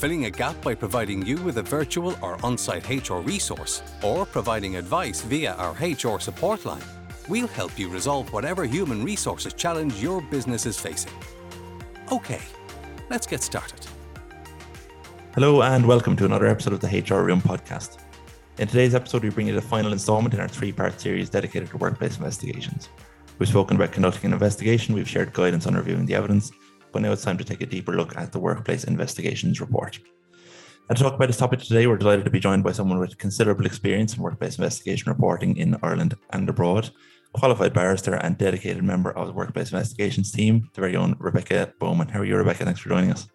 filling a gap by providing you with a virtual or on site HR resource, or providing advice via our HR support line, we'll help you resolve whatever human resources challenge your business is facing. Okay, let's get started. Hello, and welcome to another episode of the HR Room podcast. In today's episode, we bring you the final installment in our three part series dedicated to workplace investigations. We've spoken about conducting an investigation, we've shared guidance on reviewing the evidence, but now it's time to take a deeper look at the Workplace Investigations Report. And to talk about this topic today, we're delighted to be joined by someone with considerable experience in workplace investigation reporting in Ireland and abroad, qualified barrister and dedicated member of the Workplace Investigations team, the very own Rebecca Bowman. How are you, Rebecca? Thanks for joining us.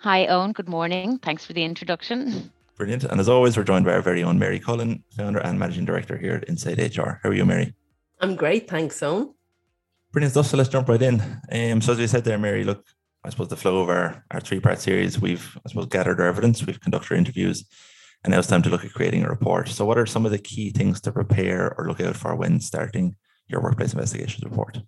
Hi, Owen. Good morning. Thanks for the introduction. Brilliant. And as always, we're joined by our very own Mary Cullen, founder and managing director here at Insight HR. How are you, Mary? I'm great. Thanks, Owen. Brilliant stuff. So let's jump right in. Um, so as we said there, Mary, look, I suppose the flow of our, our three part series, we've I suppose gathered our evidence, we've conducted our interviews, and now it's time to look at creating a report. So what are some of the key things to prepare or look out for when starting your workplace investigations report?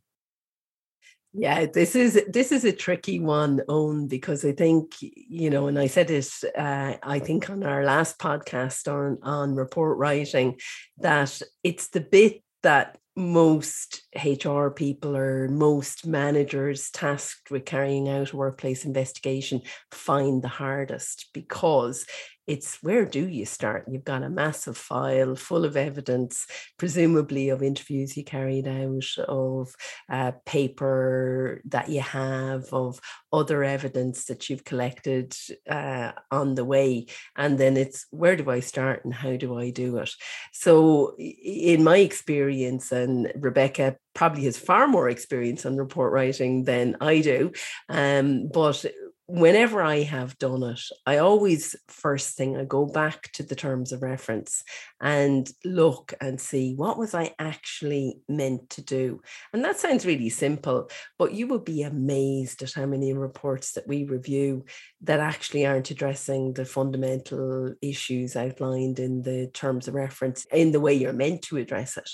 Yeah, this is this is a tricky one, Owen, because I think you know, and I said it, uh, I think on our last podcast on on report writing, that it's the bit that most HR people or most managers tasked with carrying out workplace investigation find the hardest because it's where do you start? You've got a massive file full of evidence, presumably of interviews you carried out, of uh, paper that you have, of other evidence that you've collected uh, on the way. And then it's where do I start and how do I do it? So, in my experience, and Rebecca probably has far more experience on report writing than I do, um, but whenever I have done it, I always first thing I go back to the terms of reference and look and see what was I actually meant to do. And that sounds really simple, but you would be amazed at how many reports that we review that actually aren't addressing the fundamental issues outlined in the terms of reference in the way you're meant to address it.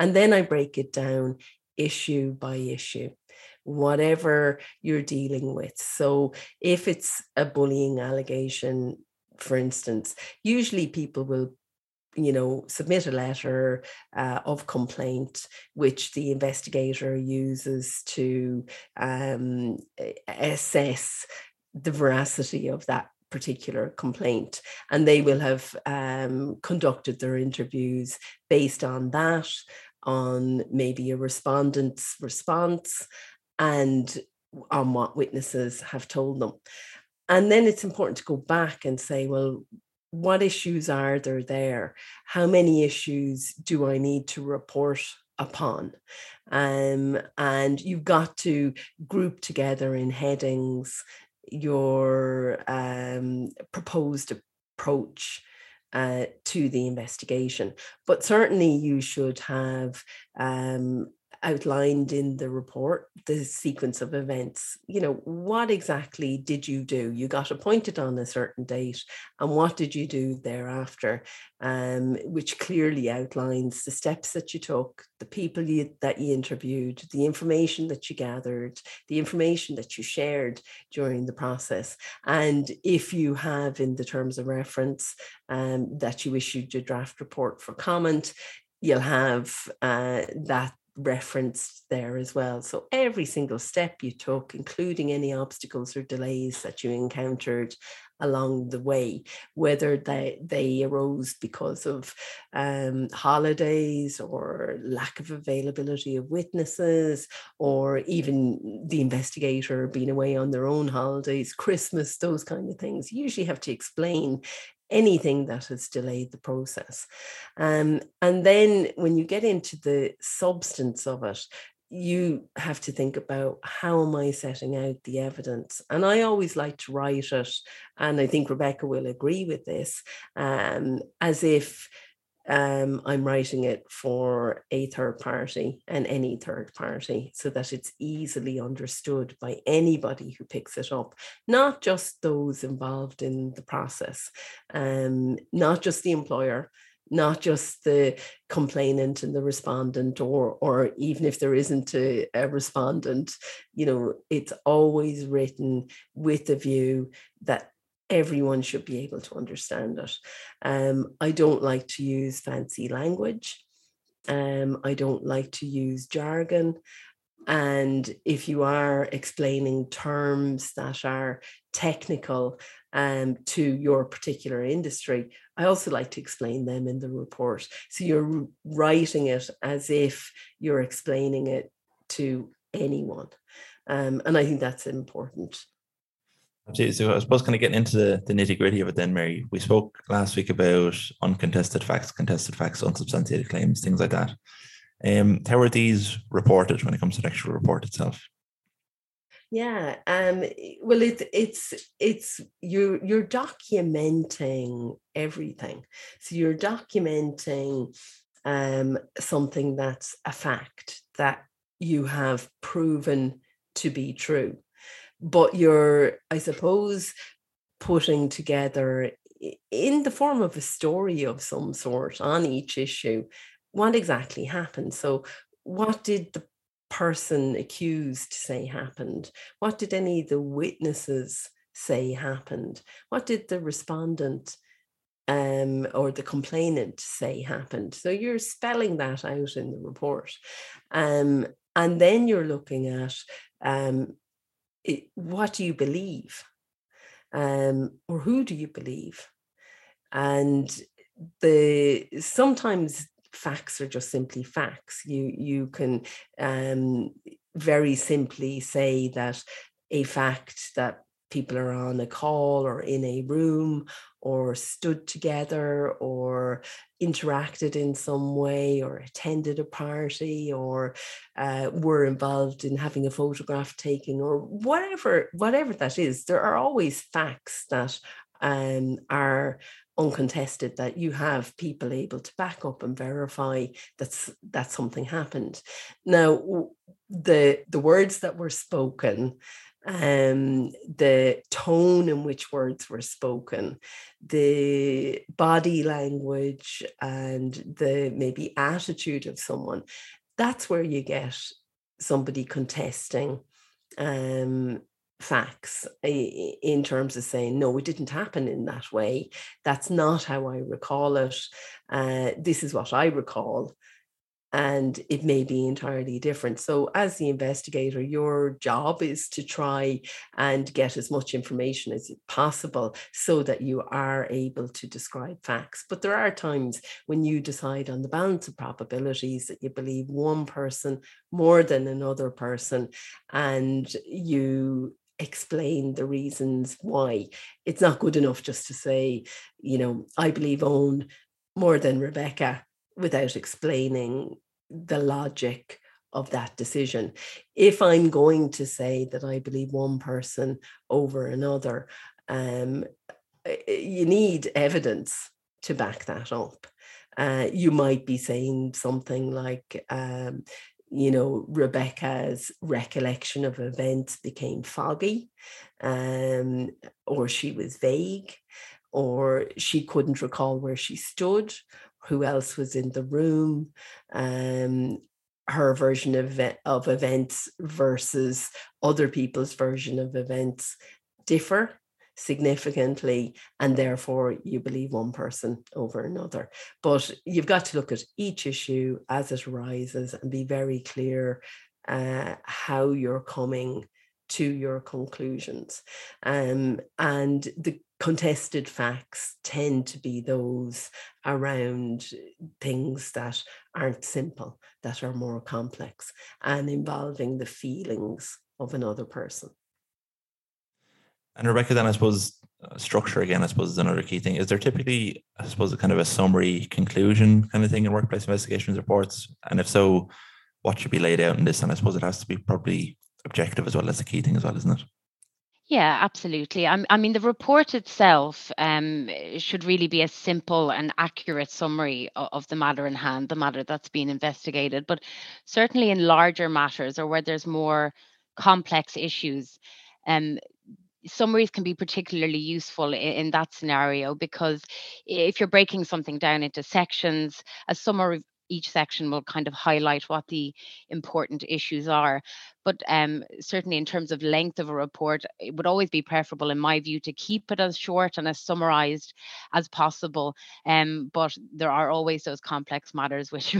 And then I break it down issue by issue whatever you're dealing with. So if it's a bullying allegation, for instance, usually people will you know submit a letter uh, of complaint which the investigator uses to um, assess the veracity of that particular complaint and they will have um, conducted their interviews based on that on maybe a respondent's response and on what witnesses have told them. And then it's important to go back and say, well, what issues are there there? How many issues do I need to report upon? Um, and you've got to group together in headings your um, proposed approach uh, to the investigation. But certainly, you should have um, outlined in the report the sequence of events you know what exactly did you do? You got appointed on a certain date and what did you do thereafter? Um, which clearly outlines the steps that you took the people you, that you interviewed the information that you gathered the information that you shared during the process. And if you have in the terms of reference um, that you issued your draft report for comment you'll have uh, that referenced there as well. So every single step you took, including any obstacles or delays that you encountered along the way, whether they, they arose because of um, holidays or lack of availability of witnesses, or even the investigator being away on their own holidays, Christmas, those kind of things. You usually have to explain anything that has delayed the process. Um, and then when you get into the substance of it, you have to think about how am I setting out the evidence? And I always like to write it, and I think Rebecca will agree with this, um, as if um, I'm writing it for a third party and any third party so that it's easily understood by anybody who picks it up, not just those involved in the process, um, not just the employer, not just the complainant and the respondent or or even if there isn't a, a, respondent you know it's always written with the view that everyone should be able to understand it um, i don't like to use fancy language um, i don't like to use jargon and if you are explaining terms that are technical um, to your particular industry, I also like to explain them in the report. So you're writing it as if you're explaining it to anyone. Um, and I think that's important. Absolutely. So I suppose kind of getting into the, the nitty gritty of it then, Mary, we spoke last week about uncontested facts, contested facts, unsubstantiated claims, things like that. Um, how are these reported when it comes to the actual report itself? Yeah, um, well, it's it's it's you're you're documenting everything. So you're documenting um, something that's a fact that you have proven to be true, but you're, I suppose, putting together in the form of a story of some sort on each issue what exactly happened. So, what did the person accused say happened? What did any of the witnesses say happened? What did the respondent um, or the complainant say happened? So, you're spelling that out in the report. Um, and then you're looking at um, it, what do you believe? Um, or who do you believe? And the sometimes facts are just simply facts. You you can um, very simply say that a fact that people are on a call or in a room or stood together or interacted in some way or attended a party or uh, were involved in having a photograph taken or whatever whatever that is there are always facts that um, are uncontested that you have people able to back up and verify that's that something happened. Now the the words that were spoken um, the tone in which words were spoken, the body language, and the maybe attitude of someone. That's where you get somebody contesting um, facts in terms of saying no it didn't happen in that way that's not how i recall it uh, this is what i recall and it may be entirely different. So, as the investigator, your job is to try and get as much information as possible so that you are able to describe facts. But there are times when you decide on the balance of probabilities that you believe one person more than another person, and you explain the reasons why. It's not good enough just to say, you know, I believe Owen more than Rebecca without explaining the logic of that decision. If I'm going to say that I believe one person over another, um, you need evidence to back that up. Uh, you might be saying something like, um, you know, Rebecca's recollection of events became foggy, um, or she was vague, or she couldn't recall where she stood, who else was in the room, um, her version of, of events versus other people's version of events differ significantly and therefore you believe one person over another. But you've got to look at each issue as it arises and be very clear uh, how you're coming to your conclusions um, and the contested facts tend to be those around things that aren't simple that are more complex and involving the feelings of another person and Rebecca, then I suppose uh, structure again, I suppose is another key thing. Is there typically, I suppose, a kind of a summary conclusion kind of thing in workplace investigations reports? And if so, what should be laid out in this. And I suppose it has to be probably objective as well. That's the key thing as well, isn't it? Yeah, absolutely. I, I mean, the report itself um, should really be a simple and accurate summary of, of, the matter in hand, the matter that's being investigated. But certainly in larger matters or where there's more complex issues, um, summaries can be particularly useful in, in, that scenario because if you're breaking something down into sections, a summary of each section will kind of highlight what the important issues are. But um, certainly, in terms of length of a report, it would always be preferable, in my view, to keep it as short and as summarized as possible. Um, but there are always those complex matters which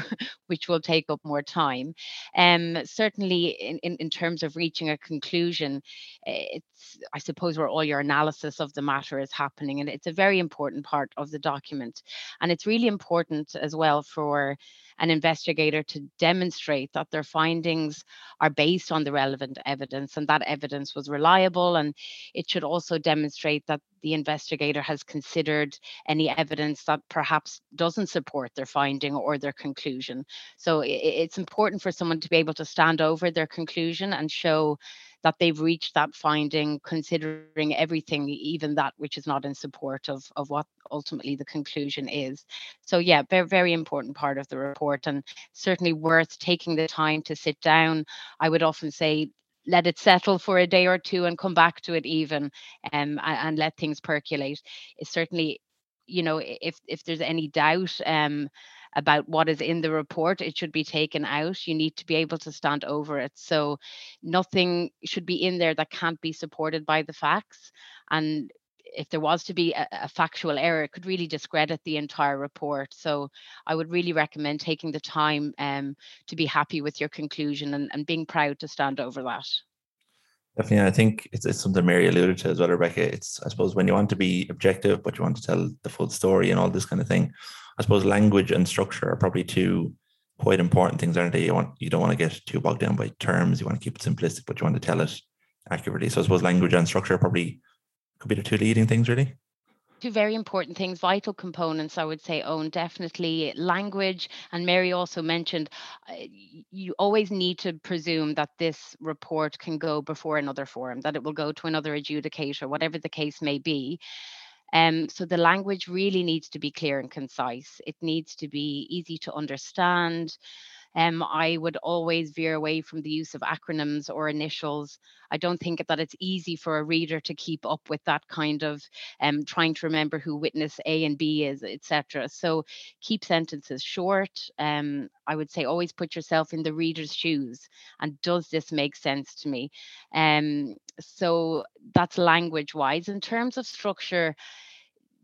which will take up more time. Um, certainly, in, in, in terms of reaching a conclusion, it's I suppose where all your analysis of the matter is happening, and it's a very important part of the document. And it's really important as well for an investigator to demonstrate that their findings are based on the relevant evidence and that evidence was reliable. And it should also demonstrate that the investigator has considered any evidence that perhaps doesn't support their finding or their conclusion. So it's important for someone to be able to stand over their conclusion and show that they've reached that finding considering everything even that which is not in support of, of what ultimately the conclusion is. So yeah very very important part of the report and certainly worth taking the time to sit down. I would often say let it settle for a day or two and come back to it even um, and, and let things percolate. It's certainly you know if if there's any doubt um about what is in the report, it should be taken out. You need to be able to stand over it. So nothing should be in there that can't be supported by the facts. And if there was to be a, a, factual error, it could really discredit the entire report. So I would really recommend taking the time um, to be happy with your conclusion and, and being proud to stand over that. Definitely, I think it's, it's something Mary alluded to as well, Rebecca. It's I suppose when you want to be objective, but you want to tell the full story and all this kind of thing. I suppose language and structure are probably two quite important things, aren't they? You want you don't want to get too bogged down by terms. You want to keep it simplistic, but you want to tell it accurately. So I suppose language and structure probably could be the two leading things, really. Two very important things, vital components, I would say, Owen, definitely language. And Mary also mentioned uh, you always need to presume that this report can go before another forum, that it will go to another adjudicator, whatever the case may be. Um, so the language really needs to be clear and concise. It needs to be easy to understand. Um, I would always veer away from the use of acronyms or initials. I don't think that it's easy for a reader to keep up with that kind of um, trying to remember who witness A and B is, etc. So keep sentences short. Um, I would say always put yourself in the reader's shoes. And does this make sense to me? Um, so that's language wise. In terms of structure,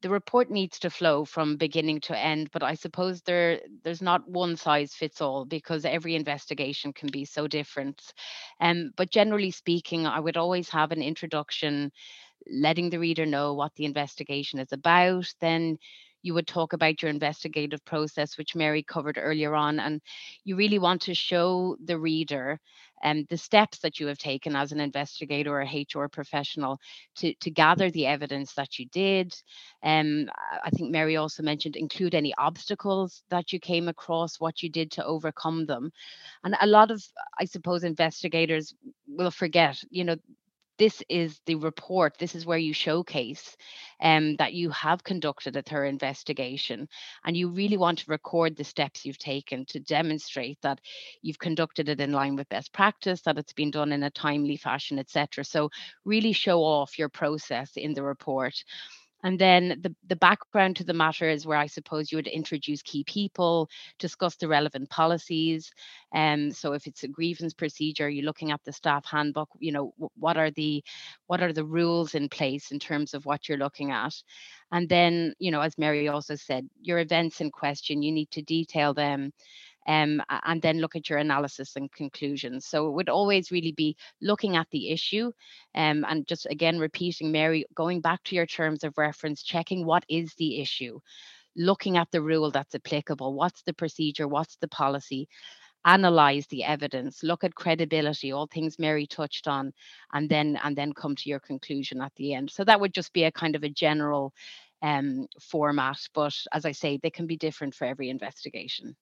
the report needs to flow from beginning to end but i suppose there there's not one size fits all because every investigation can be so different um, but generally speaking i would always have an introduction letting the reader know what the investigation is about then you would talk about your investigative process, which Mary covered earlier on. And you really want to show the reader um, the steps that you have taken as an investigator or HR professional to, to gather the evidence that you did. Um, I think Mary also mentioned include any obstacles that you came across, what you did to overcome them. And a lot of, I suppose, investigators will forget, you know, this is the report this is where you showcase um, that you have conducted a thorough investigation and you really want to record the steps you've taken to demonstrate that you've conducted it in line with best practice that it's been done in a timely fashion etc so really show off your process in the report and then the, the background to the matter is where I suppose you would introduce key people, discuss the relevant policies. And um, so if it's a grievance procedure, you're looking at the staff handbook, you know, what are the what are the rules in place in terms of what you're looking at? And then, you know, as Mary also said, your events in question, you need to detail them um, and then look at your analysis and conclusions. So it would always really be looking at the issue um, and just again repeating, Mary, going back to your terms of reference, checking what is the issue, looking at the rule that's applicable, what's the procedure, what's the policy, analyze the evidence look at credibility all things mary touched on and then and then come to your conclusion at the end so that would just be a kind of a general um, format but as i say they can be different for every investigation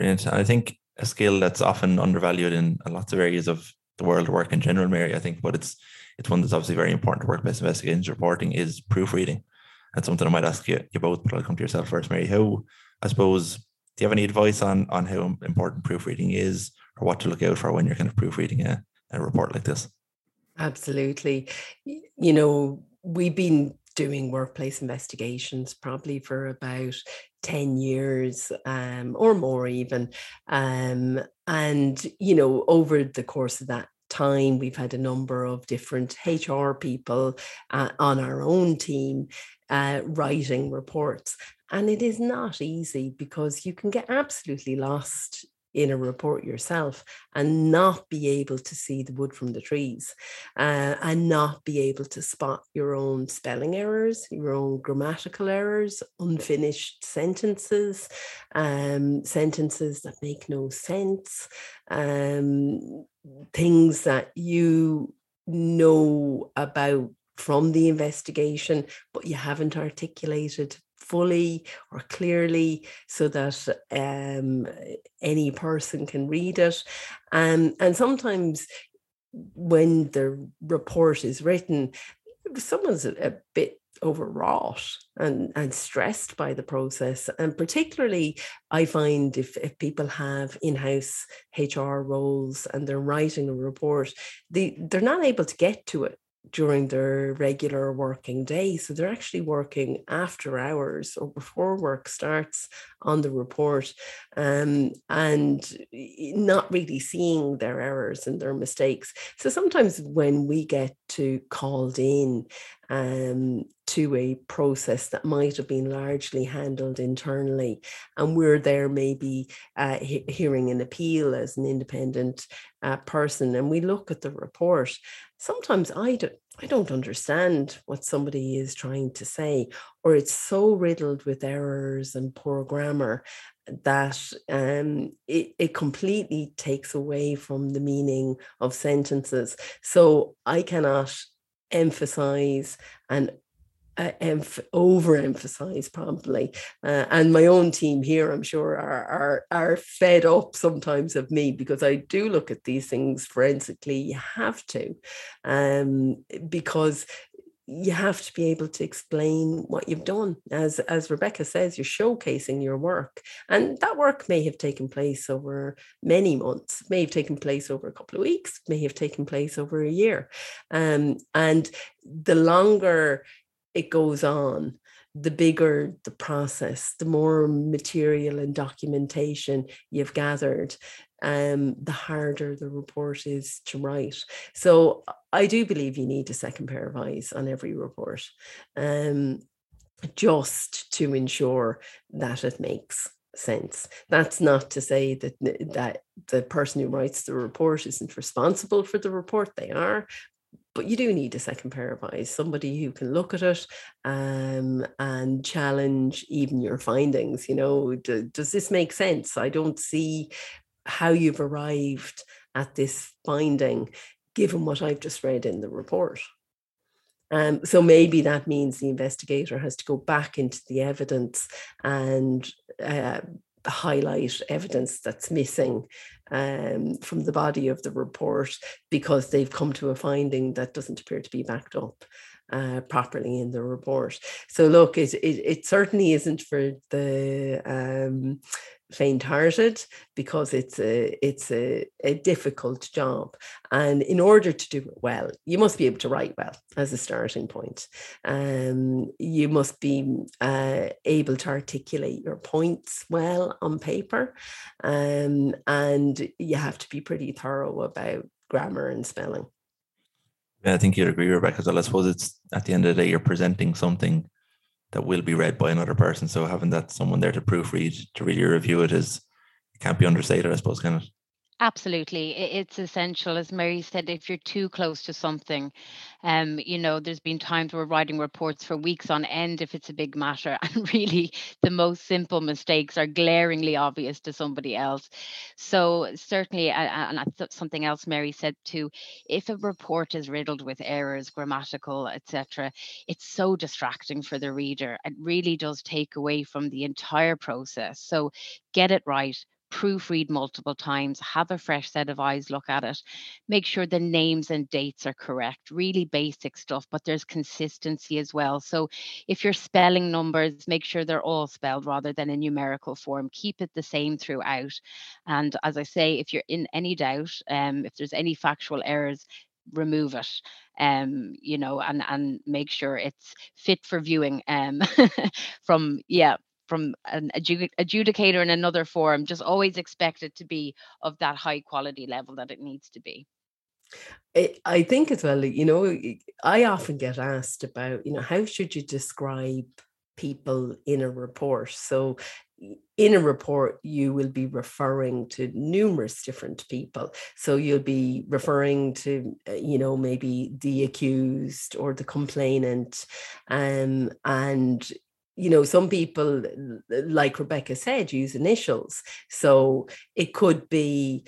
Brilliant. I think a skill that's often undervalued in lots of areas of the world work in general, Mary, I think, but it's it's one that's obviously very important to workplace investigations reporting is proofreading. That's something I might ask you, you both, but I'll come to yourself first, Mary. How, I suppose, do you have any advice on on how important proofreading is or what to look out for when you're kind of proofreading a, a report like this? Absolutely. You know, we've been doing workplace investigations probably for about 10 years um, or more even. Um, and you know over the course of that time we've had a number of different hr people uh, on our own team uh, writing reports. And it is not easy because you can get absolutely lost in a report yourself and not be able to see the wood from the trees uh, and not be able to spot your own spelling errors, your own grammatical errors, unfinished sentences, um, sentences that make no sense, um, things that you know about from the investigation, but you haven't articulated fully or clearly so that um, any person can read it. Um, and sometimes when the report is written, someone's a, a bit overwrought and, and stressed by the process. And particularly, I find if, if people have in house HR roles and they're writing a report, they, they're not able to get to it during their regular working day. So they're actually working after hours or before work starts on the report um, and not really seeing their errors and their mistakes. So sometimes when we get to called in um, to a process that might have been largely handled internally, and we're there maybe uh, he- hearing an appeal as an independent uh, person, and we look at the report. Sometimes I do, I don't understand what somebody is trying to say, or it's so riddled with errors and poor grammar that um, it, it completely takes away from the meaning of sentences. So I cannot emphasize and uh, emph- overemphasize probably uh, and my own team here i'm sure are, are are fed up sometimes of me because i do look at these things forensically. You have to um, because you have to be able to explain what you've done. As as rebecca says you're showcasing your work and that work may have taken place over many months may have taken place over a couple of weeks may have taken place over a year. Um, and the longer it goes on, the bigger the process, the more material and documentation you've gathered, um, the harder the report is to write. So I do believe you need a second pair of eyes on every report, um, just to ensure that it makes sense. That's not to say that that the person who writes the report isn't responsible for the report. They are, but you do need a second pair of eyes, somebody who can look at it um, and challenge even your findings. You know, do, does this make sense? I don't see how you've arrived at this finding given what I've just read in the report. Um, so maybe that means the investigator has to go back into the evidence and uh, highlight evidence that's missing um, from the body of the report because they've come to a finding that doesn't appear to be backed up uh, properly in the report. So look, it, it, it certainly isn't for the um, faint-hearted because it's a it's a, a difficult job. And in order to do it well you must be able to write well as a starting point. Um, you must be uh, able to articulate your points well on paper. Um, and you have to be pretty thorough about grammar and spelling. Yeah, I think you'd agree, Rebecca. Well, I suppose it's at the end of the day, you're presenting something that will be read by another person. So having that someone there to proofread, to really review it is it can't be understated, I suppose, can it? Absolutely. It's essential. As Mary said, if you're too close to something, um, you know, there's been times we're writing reports for weeks on end if it's a big matter. And really, the most simple mistakes are glaringly obvious to somebody else. So, certainly, and I thought something else Mary said too if a report is riddled with errors, grammatical, etc., it's so distracting for the reader. It really does take away from the entire process. So, get it right proofread multiple times, have a fresh set of eyes look at it, make sure the names and dates are correct, really basic stuff, but there's consistency as well. So if you're spelling numbers, make sure they're all spelled rather than in numerical form. Keep it the same throughout. And as I say, if you're in any doubt, um, if there's any factual errors, remove it um you know and and make sure it's fit for viewing um from yeah from an adjudicator in another forum, just always expect it to be of that high quality level that it needs to be. I think as well, you know, I often get asked about, you know, how should you describe people in a report? So in a report, you will be referring to numerous different people. So you'll be referring to, uh, you know, maybe the accused or the complainant, um, and you know, some people, like Rebecca said, use initials. So it could be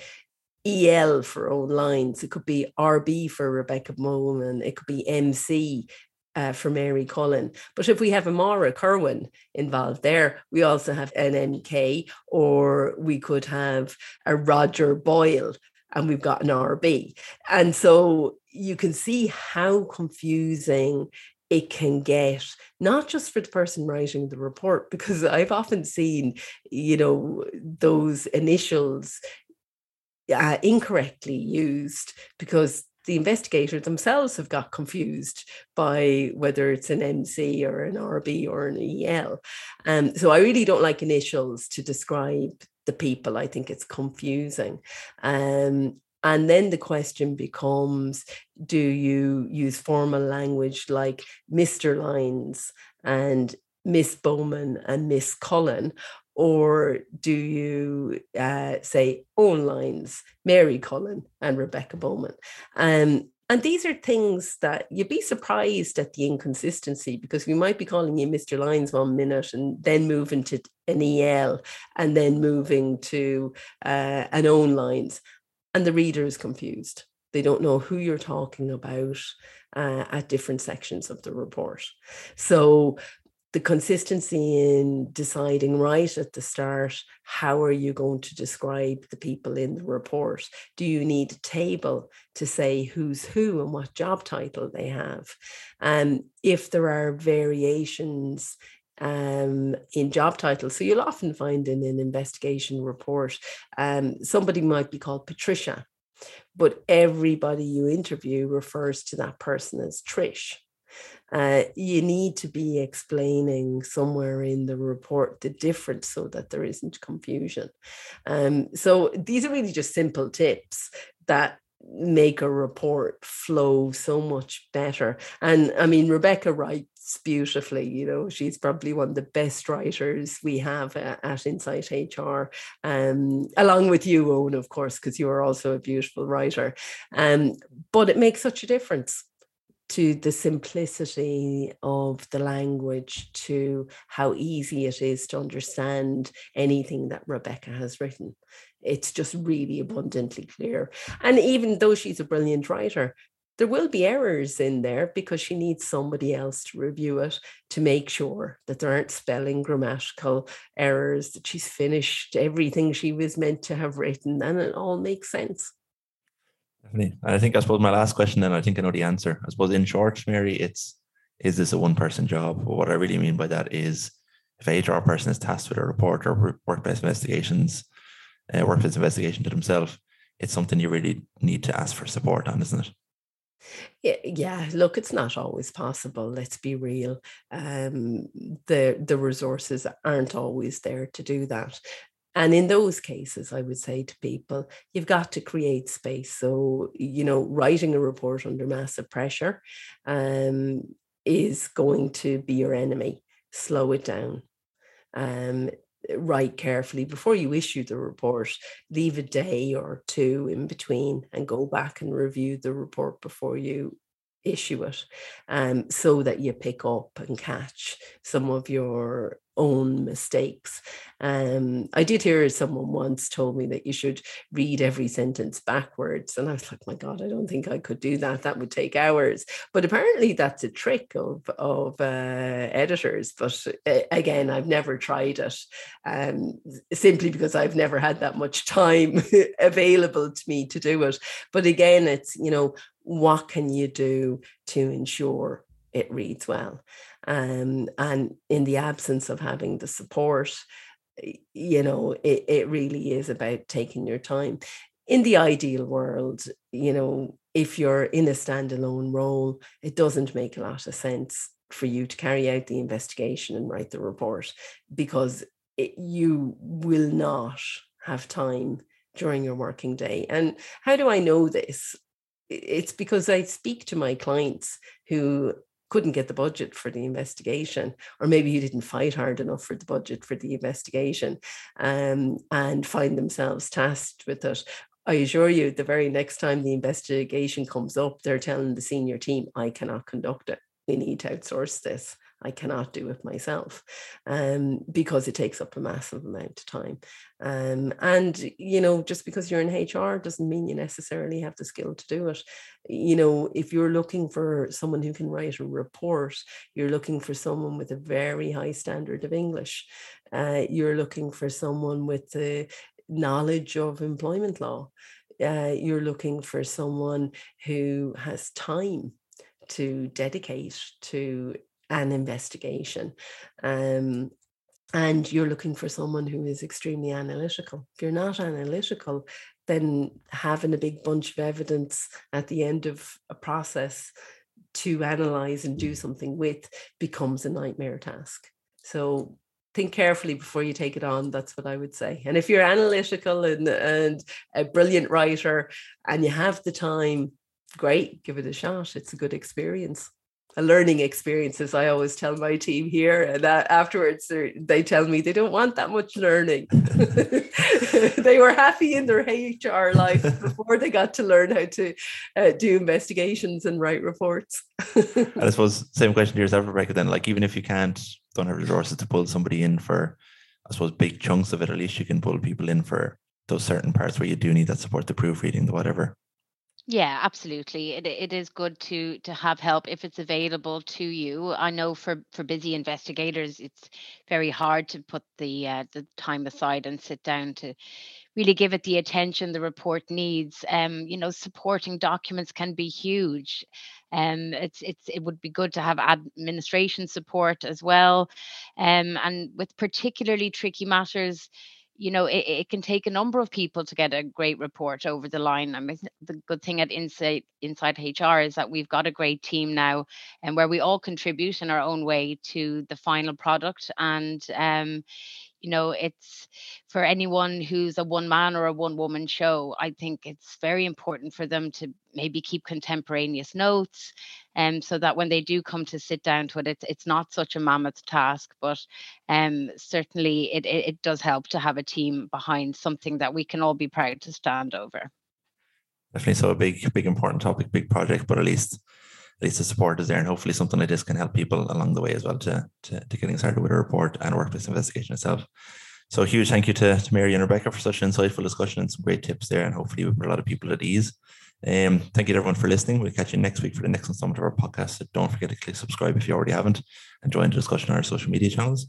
EL for Owen Lines, it could be RB for Rebecca Bowman, it could be MC uh, for Mary Cullen. But if we have a Mara Kerwin involved there, we also have an MK, or we could have a Roger Boyle, and we've got an RB. And so you can see how confusing it can get not just for the person writing the report because i've often seen you know those initials uh, incorrectly used because the investigator themselves have got confused by whether it's an MC or an RB or an EL. Um, so I really don't like initials to describe the people. I think it's confusing. Um, and then the question becomes do you use formal language like Mr. Lines and Miss Bowman and Miss Cullen? Or do you uh, say Owen Lines, Mary Cullen and Rebecca Bowman? Um, and these are things that you'd be surprised at the inconsistency because we might be calling you Mr. Lines one minute and then moving to an EL and then moving to uh, an Owen Lines and the reader is confused. They don't know who you're talking about uh, at different sections of the report. So the consistency in deciding right at the start how are you going to describe the people in the report do you need a table to say who's who and what job title they have and um, if there are variations um, in job titles. So you'll often find in an investigation report, um, somebody might be called Patricia, but everybody you interview refers to that person as Trish. Uh, you need to be explaining somewhere in the report the difference so that there isn't confusion. Um, so these are really just simple tips that make a report flow so much better. And I mean, Rebecca writes beautifully, you know, she's probably one of the best writers we have uh, at Insight HR, um, along with you, Owen, of course, because you are also a beautiful writer. Um, but it makes such a difference to the simplicity of the language, to how easy it is to understand anything that Rebecca has written it's just really abundantly clear. And even though she's a brilliant writer, there will be errors in there because she needs somebody else to review it to make sure that there aren't spelling grammatical errors, that she's finished everything she was meant to have written, and it all makes sense. Definitely. I think I suppose my last question then I think I know the answer. I suppose in short, Mary, it's is this a one person job? What I really mean by that is if a HR person is tasked with a report or workplace investigations, uh, workplace investigation to themselves, it's something you really need to ask for support on, isn't it? Yeah. Look, it's not always possible. Let's be real. Um, the the resources aren't always there to do that. And in those cases, I would say to people, you've got to create space. So, you know, writing a report under massive pressure um, is going to be your enemy. Slow it down. Um, write carefully before you issue the report leave a day or two in between and go back and review the report before you issue it um, so that you pick up and catch some of your own mistakes. Um, I did hear someone once told me that you should read every sentence backwards. And I was like, my God, I don't think I could do that. That would take hours. But apparently that's a trick of, of uh, editors. But uh, again, I've never tried it um, simply because I've never had that much time available to me to do it. But again, it's, you know, what can you do to ensure it reads well? Um, and in the absence of having the support, you know, it, it really is about taking your time. In the ideal world, you know, if you're in a standalone role, it doesn't make a lot of sense for you to carry out the investigation and write the report because it, you will not have time during your working day. And how do I know this? It's because I speak to my clients who couldn't get the budget for the investigation, or maybe you didn't fight hard enough for the budget for the investigation, um, and find themselves tasked with it. I assure you, the very next time the investigation comes up, they're telling the senior team, I cannot conduct it. We need to outsource this. I cannot do it myself um, because it takes up a massive amount of time. Um, and, you know, just because you're in HR doesn't mean you necessarily have the skill to do it. You know, if you're looking for someone who can write a report, you're looking for someone with a very high standard of English. Uh, you're looking for someone with the knowledge of employment law. Uh, you're looking for someone who has time to dedicate to an investigation. Um, and you're looking for someone who is extremely analytical. If you're not analytical, then having a big bunch of evidence at the end of a process to analyze and do something with becomes a nightmare task. So think carefully before you take it on. That's what I would say. And if you're analytical and, and a brilliant writer and you have the time, great, give it a shot. It's a good experience learning experience, as I always tell my team here. And that afterwards, they tell me they don't want that much learning. they were happy in their HR life before they got to learn how to uh, do investigations and write reports. I suppose same question to yourself, Rebecca. Then, like even if you can't, don't have resources to pull somebody in for, I suppose big chunks of it, at least you can pull people in for those certain parts where you do need that support, the proofreading, the whatever. Yeah, absolutely. It it is good to to have help if it's available to you. I know for for busy investigators, it's very hard to put the uh, the time aside and sit down to really give it the attention the report needs. Um, you know, supporting documents can be huge. Um, it's it's it would be good to have administration support as well. Um, and with particularly tricky matters you know, it, it can take a number of people to get a great report over the line. I mean, the good thing at Insight Insight HR is that we've got a great team now, and where we all contribute in our own way to the final product. And um, you know it's for anyone who's a one man or a one woman show i think it's very important for them to maybe keep contemporaneous notes and um, so that when they do come to sit down to it it's, it's not such a mammoth task but um, certainly it, it, it does help to have a team behind something that we can all be proud to stand over. Definitely so a big big important topic big project but at least at least the support is there and hopefully something like this can help people along the way as well to, to, to getting started with a report and workplace investigation itself. So huge thank you to, to Mary and Rebecca for such an insightful discussion and some great tips there and hopefully we put a lot of people at ease. Um, thank you to everyone for listening. We'll catch you next week for the next installment of our podcast. So don't forget to click subscribe if you already haven't and join the discussion on our social media channels.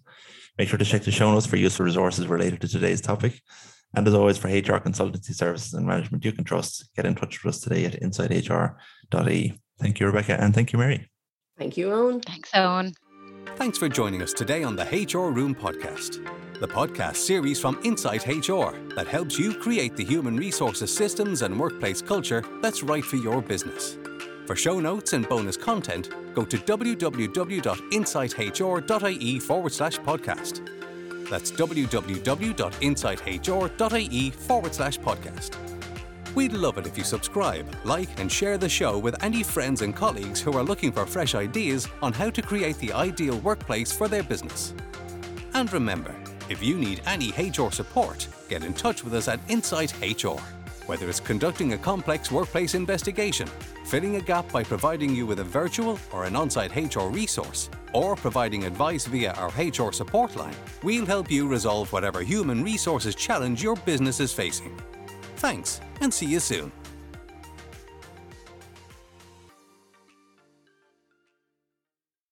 Make sure to check the show notes for useful resources related to today's topic. And as always, for HR consultancy services and management you can trust, get in touch with us today at insighthr.ie. Thank you, Rebecca, and thank you, Mary. Thank you, Owen. Thanks, Owen. Thanks for joining us today on the HR Room podcast, the podcast series from Insight HR that helps you create the human resources systems and workplace culture that's right for your business. For show notes and bonus content, go to www.insighthr.ie forward slash podcast. That's www.insighthr.ie forward slash podcast. We'd love it if you subscribe, like, and share the show with any friends and colleagues who are looking for fresh ideas on how to create the ideal workplace for their business. And remember, if you need any HR support, get in touch with us at Insight HR. Whether it's conducting a complex workplace investigation, filling a gap by providing you with a virtual or an on site HR resource, or providing advice via our HR support line, we'll help you resolve whatever human resources challenge your business is facing. Thanks, and see you soon.